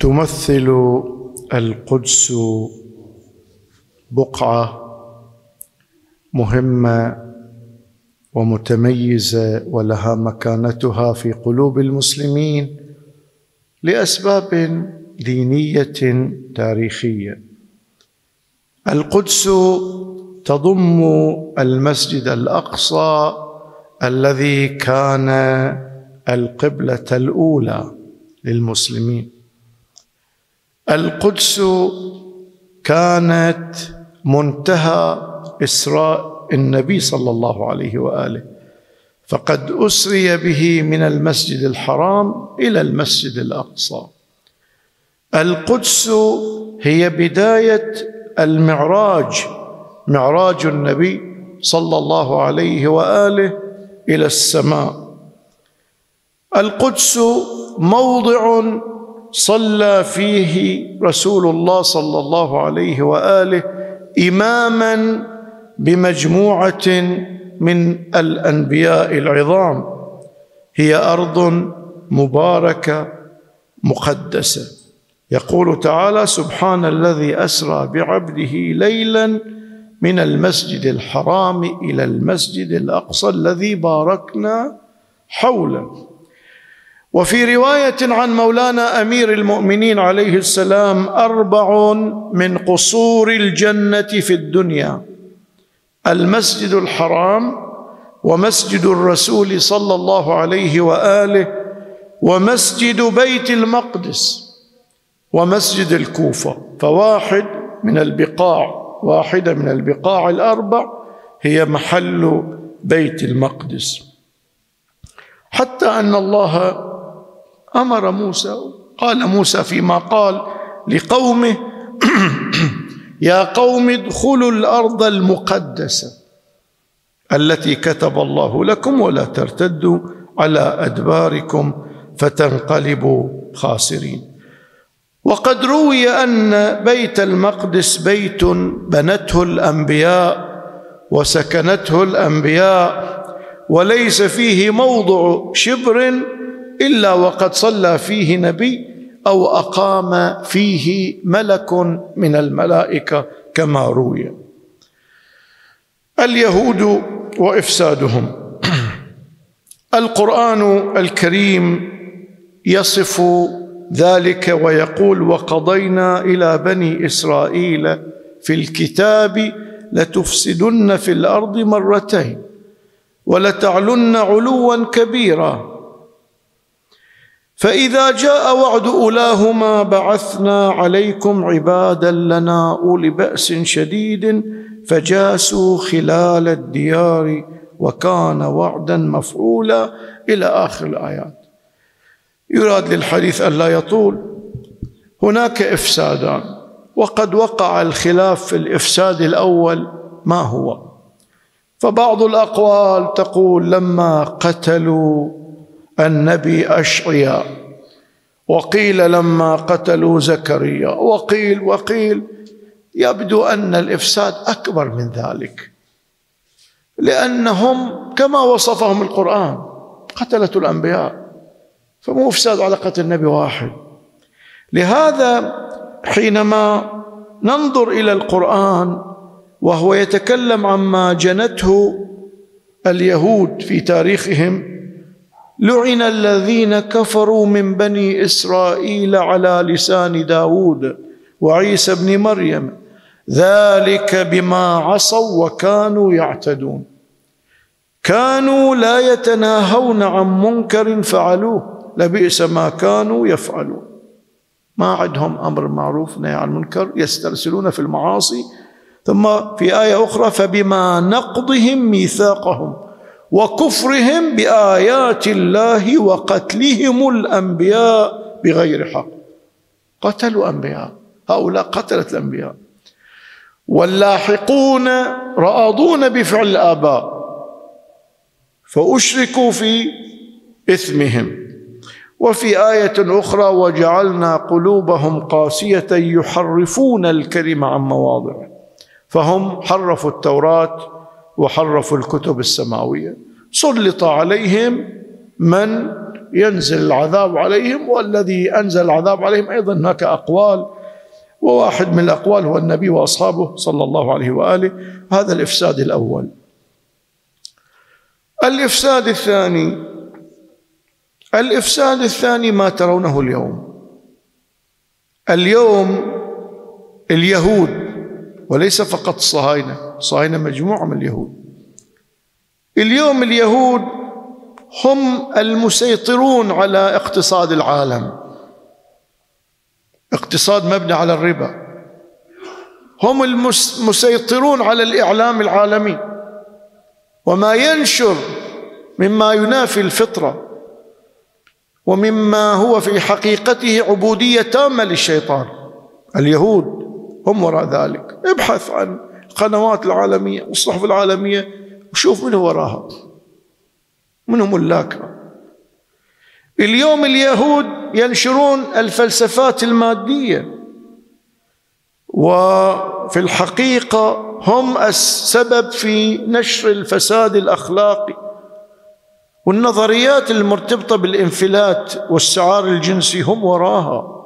تمثل القدس بقعة مهمة ومتميزة ولها مكانتها في قلوب المسلمين لأسباب دينية تاريخية. القدس تضم المسجد الأقصى الذي كان القبلة الأولى للمسلمين. القدس كانت منتهى إسراء النبي صلى الله عليه وآله فقد أسري به من المسجد الحرام إلى المسجد الأقصى. القدس هي بداية المعراج معراج النبي صلى الله عليه وآله إلى السماء. القدس موضع صلى فيه رسول الله صلى الله عليه وآله إماما بمجموعة من الأنبياء العظام. هي أرض مباركة مقدسة. يقول تعالى سبحان الذي أسرى بعبده ليلا من المسجد الحرام إلى المسجد الأقصى الذي باركنا حوله. وفي رواية عن مولانا أمير المؤمنين عليه السلام أربع من قصور الجنة في الدنيا المسجد الحرام ومسجد الرسول صلى الله عليه وآله ومسجد بيت المقدس ومسجد الكوفة. فواحد من البقاع واحدة من البقاع الأربع هي محل بيت المقدس. حتى أن الله أمر موسى قال موسى فيما قال لقومه يا قوم ادخلوا الأرض المقدسة التي كتب الله لكم ولا ترتدوا على أدباركم فتنقلبوا خاسرين. وقد روي أن بيت المقدس بيت بنته الأنبياء وسكنته الأنبياء وليس فيه موضع شبر إلا وقد صلى فيه نبي أو أقام فيه ملك من الملائكة كما روي. اليهود وإفسادهم. القرآن الكريم يصف ذلك ويقول وقضينا إلى بني إسرائيل في الكتاب لتفسدن في الأرض مرتين ولتعلن علوا كبيرا. فإذا جاء وعد أولاهما بعثنا عليكم عبادا لنا أولي بأس شديد فجاسوا خلال الديار وكان وعدا مفعولا إلى آخر الآيات. يراد للحديث الا يطول. هناك إفسادان. وقد وقع الخلاف في الإفساد الأول ما هو؟ فبعض الأقوال تقول لما قتلوا النبي اشعياء وقيل لما قتلوا زكريا وقيل وقيل. يبدو أن الإفساد أكبر من ذلك. لأنهم كما وصفهم القرآن قتلة الأنبياء. فمو إفساد على قتل النبي واحد. لهذا حينما ننظر إلى القرآن وهو يتكلم عما جنته اليهود في تاريخهم لعن الذين كفروا من بني إسرائيل على لسان داود وعيسى بن مريم ذلك بما عصوا وكانوا يعتدون. كانوا لا يتناهون عن منكر فعلوه لبئس ما كانوا يفعلون. ما عندهم أمر معروف نهي عن المنكر يسترسلون في المعاصي. ثم في آية أخرى فبما نقضهم ميثاقهم. وكفرهم بآيات الله وقتلهم الأنبياء بغير حق. قتلوا أنبياء. هؤلاء قتلت الأنبياء. واللاحقون رأضون بفعل الآباء. فأشركوا في إثمهم. وفي آية أخرى وجعلنا قلوبهم قاسية يحرفون الكلم عن مواضعه. فهم حرفوا التوراة وحرفوا الكتب السماوية. سلط عليهم من ينزل العذاب عليهم والذي أنزل العذاب عليهم أيضا هناك أقوال وواحد من الأقوال هو النبي وأصحابه صلى الله عليه وآله. هذا الإفساد الأول. الإفساد الثاني الإفساد الثاني ما ترونه اليوم. اليوم اليهود وليس فقط الصهاينة الصهاينة مجموعة من اليهود. اليوم اليهود هم المسيطرون على اقتصاد العالم. اقتصاد مبني على الربا. هم المسيطرون على الإعلام العالمي. وما ينشر مما ينافي الفطرة. ومما هو في حقيقته عبودية تامة للشيطان. اليهود هم وراء ذلك. ابحث عن القنوات العالمية والصحف العالمية وشوف من وراها من هم ملاكها اليوم اليهود ينشرون الفلسفات المادية وفي الحقيقة هم السبب في نشر الفساد الأخلاقي والنظريات المرتبطة بالانفلات والسعار الجنسي هم وراها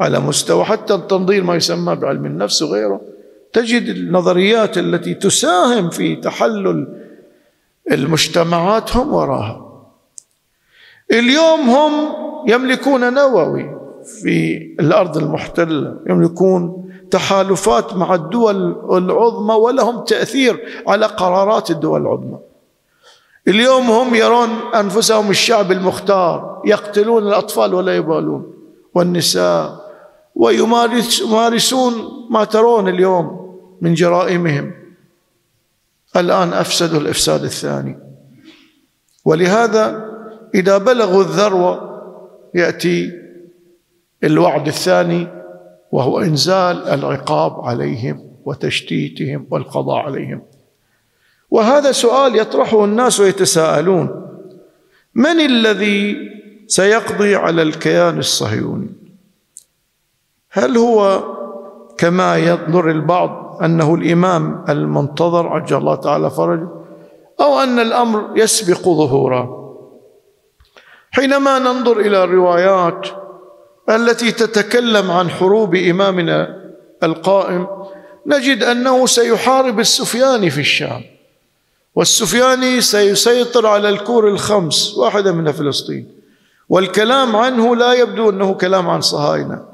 على مستوى حتى التنظير ما يسمى بعلم النفس وغيره. تجد النظريات التي تساهم في تحلل المجتمعات هم وراها. اليوم هم يملكون نووي في الأرض المحتلة يملكون تحالفات مع الدول العظمى ولهم تأثير على قرارات الدول العظمى. اليوم هم يرون أنفسهم الشعب المختار يقتلون الأطفال ولا يبالون والنساء ويمارسون ما ترون اليوم. من جرائمهم. الآن افسدوا الإفساد الثاني. ولهذا إذا بلغوا الذروة يأتي الوعد الثاني وهو إنزال العقاب عليهم وتشتيتهم والقضاء عليهم. وهذا سؤال يطرحه الناس ويتساءلون من الذي سيقضي على الكيان الصهيوني؟ هل هو كما ينظر البعض أنه الإمام المنتظر عجل الله تعالى فرجه أو أن الأمر يسبق ظهوره. حينما ننظر إلى الروايات التي تتكلم عن حروب إمامنا القائم نجد أنه سيحارب السفياني في الشام والسفياني سيسيطر على الكور الخمس واحدة من فلسطين والكلام عنه لا يبدو أنه كلام عن صهاينة.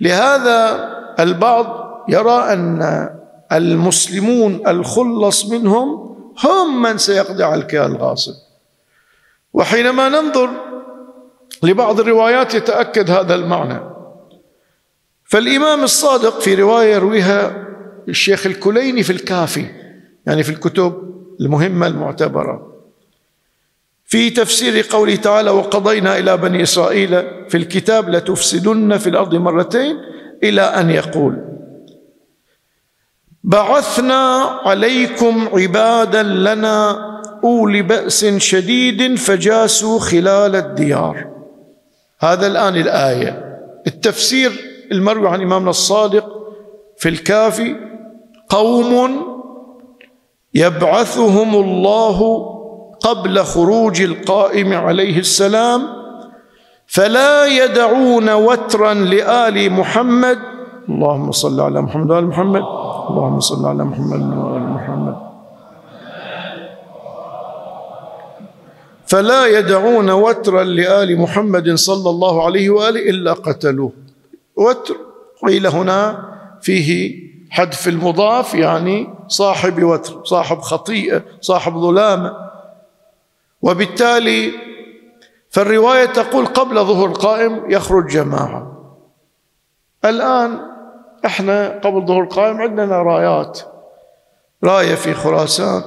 لهذا البعض يرى أن المسلمون الخلص منهم هم من سيقضي على الكيان الغاصب. وحينما ننظر لبعض الروايات يتأكد هذا المعنى. فالإمام الصادق في رواية يرويها الشيخ الكليني في الكافي يعني في الكتب المهمة المعتبرة. في تفسير قوله تعالى وقضينا إلى بني إسرائيل في الكتاب لتفسدن في الأرض مرتين إلى أن يقول بعثنا عليكم عبادا لنا أولي بأس شديد فجاسوا خلال الديار. هذا الآن الآية. التفسير المروي عن إمامنا الصادق في الكافي. قوم يبعثهم الله قبل خروج القائم عليه السلام فلا يدعون وترا لآل محمد اللهم صل على محمد وآل محمد. اللهم صل على محمد وآل محمد. فلا يدعون وترا لآل محمد صلى الله عليه وآله إلا قتلوه. وتر قيل هنا فيه حذف المضاف يعني صاحب وتر صاحب خطيئة صاحب ظلامة. وبالتالي فالرواية تقول قبل ظهور القائم يخرج جماعة. الآن إحنا قبل ظهور القائم عندنا رايات. راية في خراسان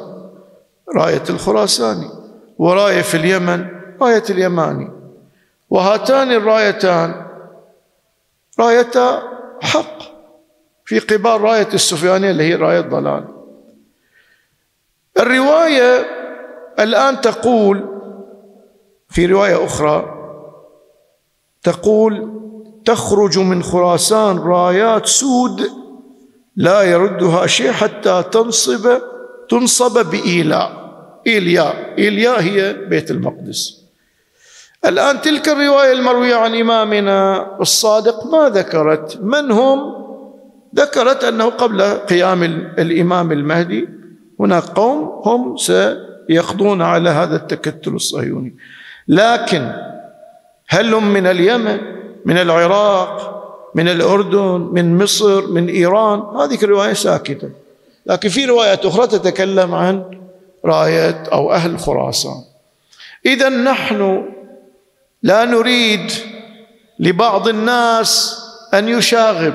راية الخراساني وراية في اليمن راية اليماني. وهاتان الرايتان رايتا حق. في قبال راية السفيانية اللي هي راية ضلال. الرواية الآن تقول في رواية أخرى تقول تخرج من خراسان رايات سود لا يردها شيء حتى تنصب تنصب بإيلاء. إيليا إيليا هي بيت المقدس. الآن تلك الرواية المروية عن إمامنا الصادق ما ذكرت؟ من هم؟ ذكرت أنه قبل قيام الإمام المهدي هناك قوم هم سيقضون على هذا التكتل الصهيوني. لكن هل هم من اليمن؟ من العراق من الأردن من مصر من إيران. هذه الرواية ساكتة. لكن في روايات أخرى تتكلم عن راية أو أهل خراسان. إذا نحن لا نريد لبعض الناس أن يشاغب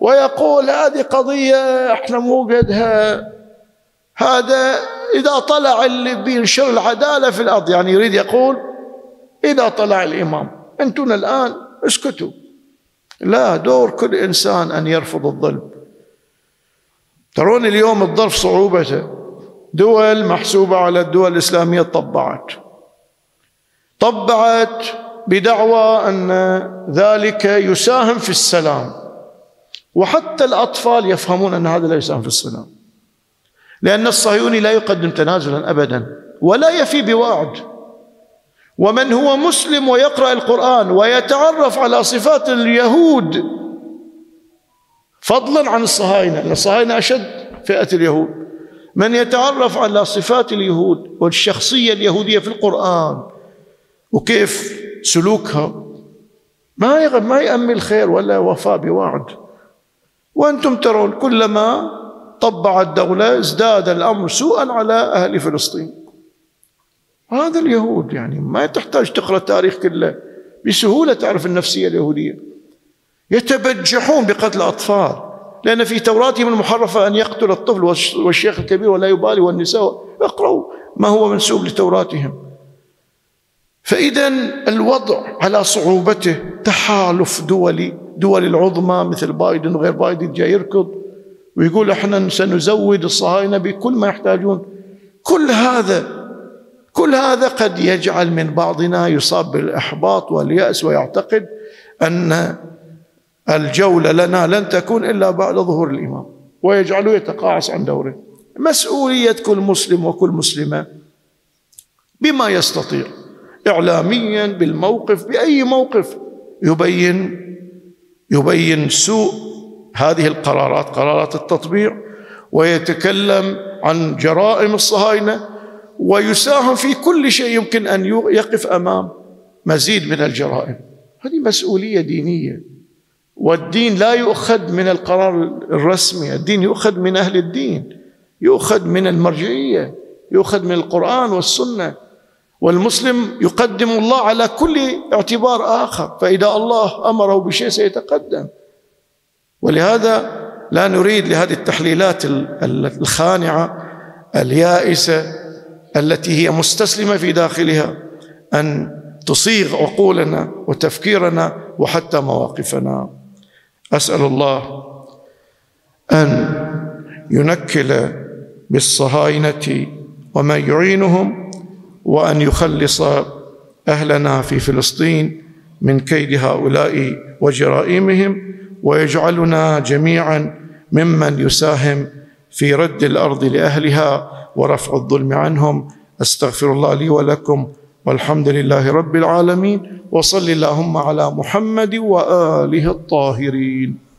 ويقول هذه قضية إحنا مو قدها. هذا إذا طلع اللي بينشر العدالة في الأرض يعني يريد يقول إذا طلع الإمام. أنتم الآن اسكتوا. لا دور كل إنسان أن يرفض الظلم. ترون اليوم الظرف صعوبته دول محسوبة على الدول الإسلامية طبعت. طبعت بدعوى أن ذلك يساهم في السلام. وحتى الأطفال يفهمون أن هذا لا يساهم في السلام. لأن الصهيوني لا يقدم تنازلا أبدا ولا يفي بوعد. ومن هو مسلم ويقرأ القرآن ويتعرف على صفات اليهود فضلا عن الصهاينة لأن الصهاينة أشد فئة اليهود. من يتعرف على صفات اليهود والشخصية اليهودية في القرآن وكيف سلوكها ما ما يأمل خير ولا وفاء بوعد. وأنتم ترون كلما طبع الدولة ازداد الأمر سوءا على أهل فلسطين. هذا اليهود يعني ما تحتاج تقرأ التاريخ كله بسهولة تعرف النفسية اليهودية. يتبجحون بقتل الأطفال لأن في توراتهم المحرفة أن يقتل الطفل والشيخ الكبير ولا يبالي والنساء اقرأوا ما هو منسوب لتوراتهم. فإذا الوضع على صعوبته تحالف دولي دول العظمى مثل بايدن وغير بايدن جاي يركض ويقول إحنا سنزود الصهاينة بكل ما يحتاجون. كل هذا كل هذا قد يجعل من بعضنا يصاب بالإحباط واليأس ويعتقد أن الجولة لنا لن تكون إلا بعد ظهور الإمام ويجعله يتقاعس عن دوره. مسؤولية كل مسلم وكل مسلمة بما يستطيع إعلاميا بالموقف بأي موقف يبين يبين سوء هذه القرارات قرارات التطبيع ويتكلم عن جرائم الصهاينة ويساهم في كل شيء يمكن أن يقف أمام مزيد من الجرائم. هذه مسؤولية دينية. والدين لا يؤخذ من القرار الرسمي الدين يؤخذ من أهل الدين يؤخذ من المرجعية يؤخذ من القرآن والسنة. والمسلم يقدم الله على كل اعتبار آخر فإذا الله أمره بشيء سيتقدم. ولهذا لا نريد لهذه التحليلات الخانعة اليائسة التي هي مستسلمة في داخلها أن تصيغ عقولنا وتفكيرنا وحتى مواقفنا. أسأل الله أن ينكل بالصهاينة ومن يعينهم وأن يخلص أهلنا في فلسطين من كيد هؤلاء وجرائمهم ويجعلنا جميعا ممن يساهم في رد الأرض لأهلها ورفع الظلم عنهم. أستغفر الله لي ولكم والحمد لله رب العالمين. وصل اللهم على محمد وآله الطاهرين.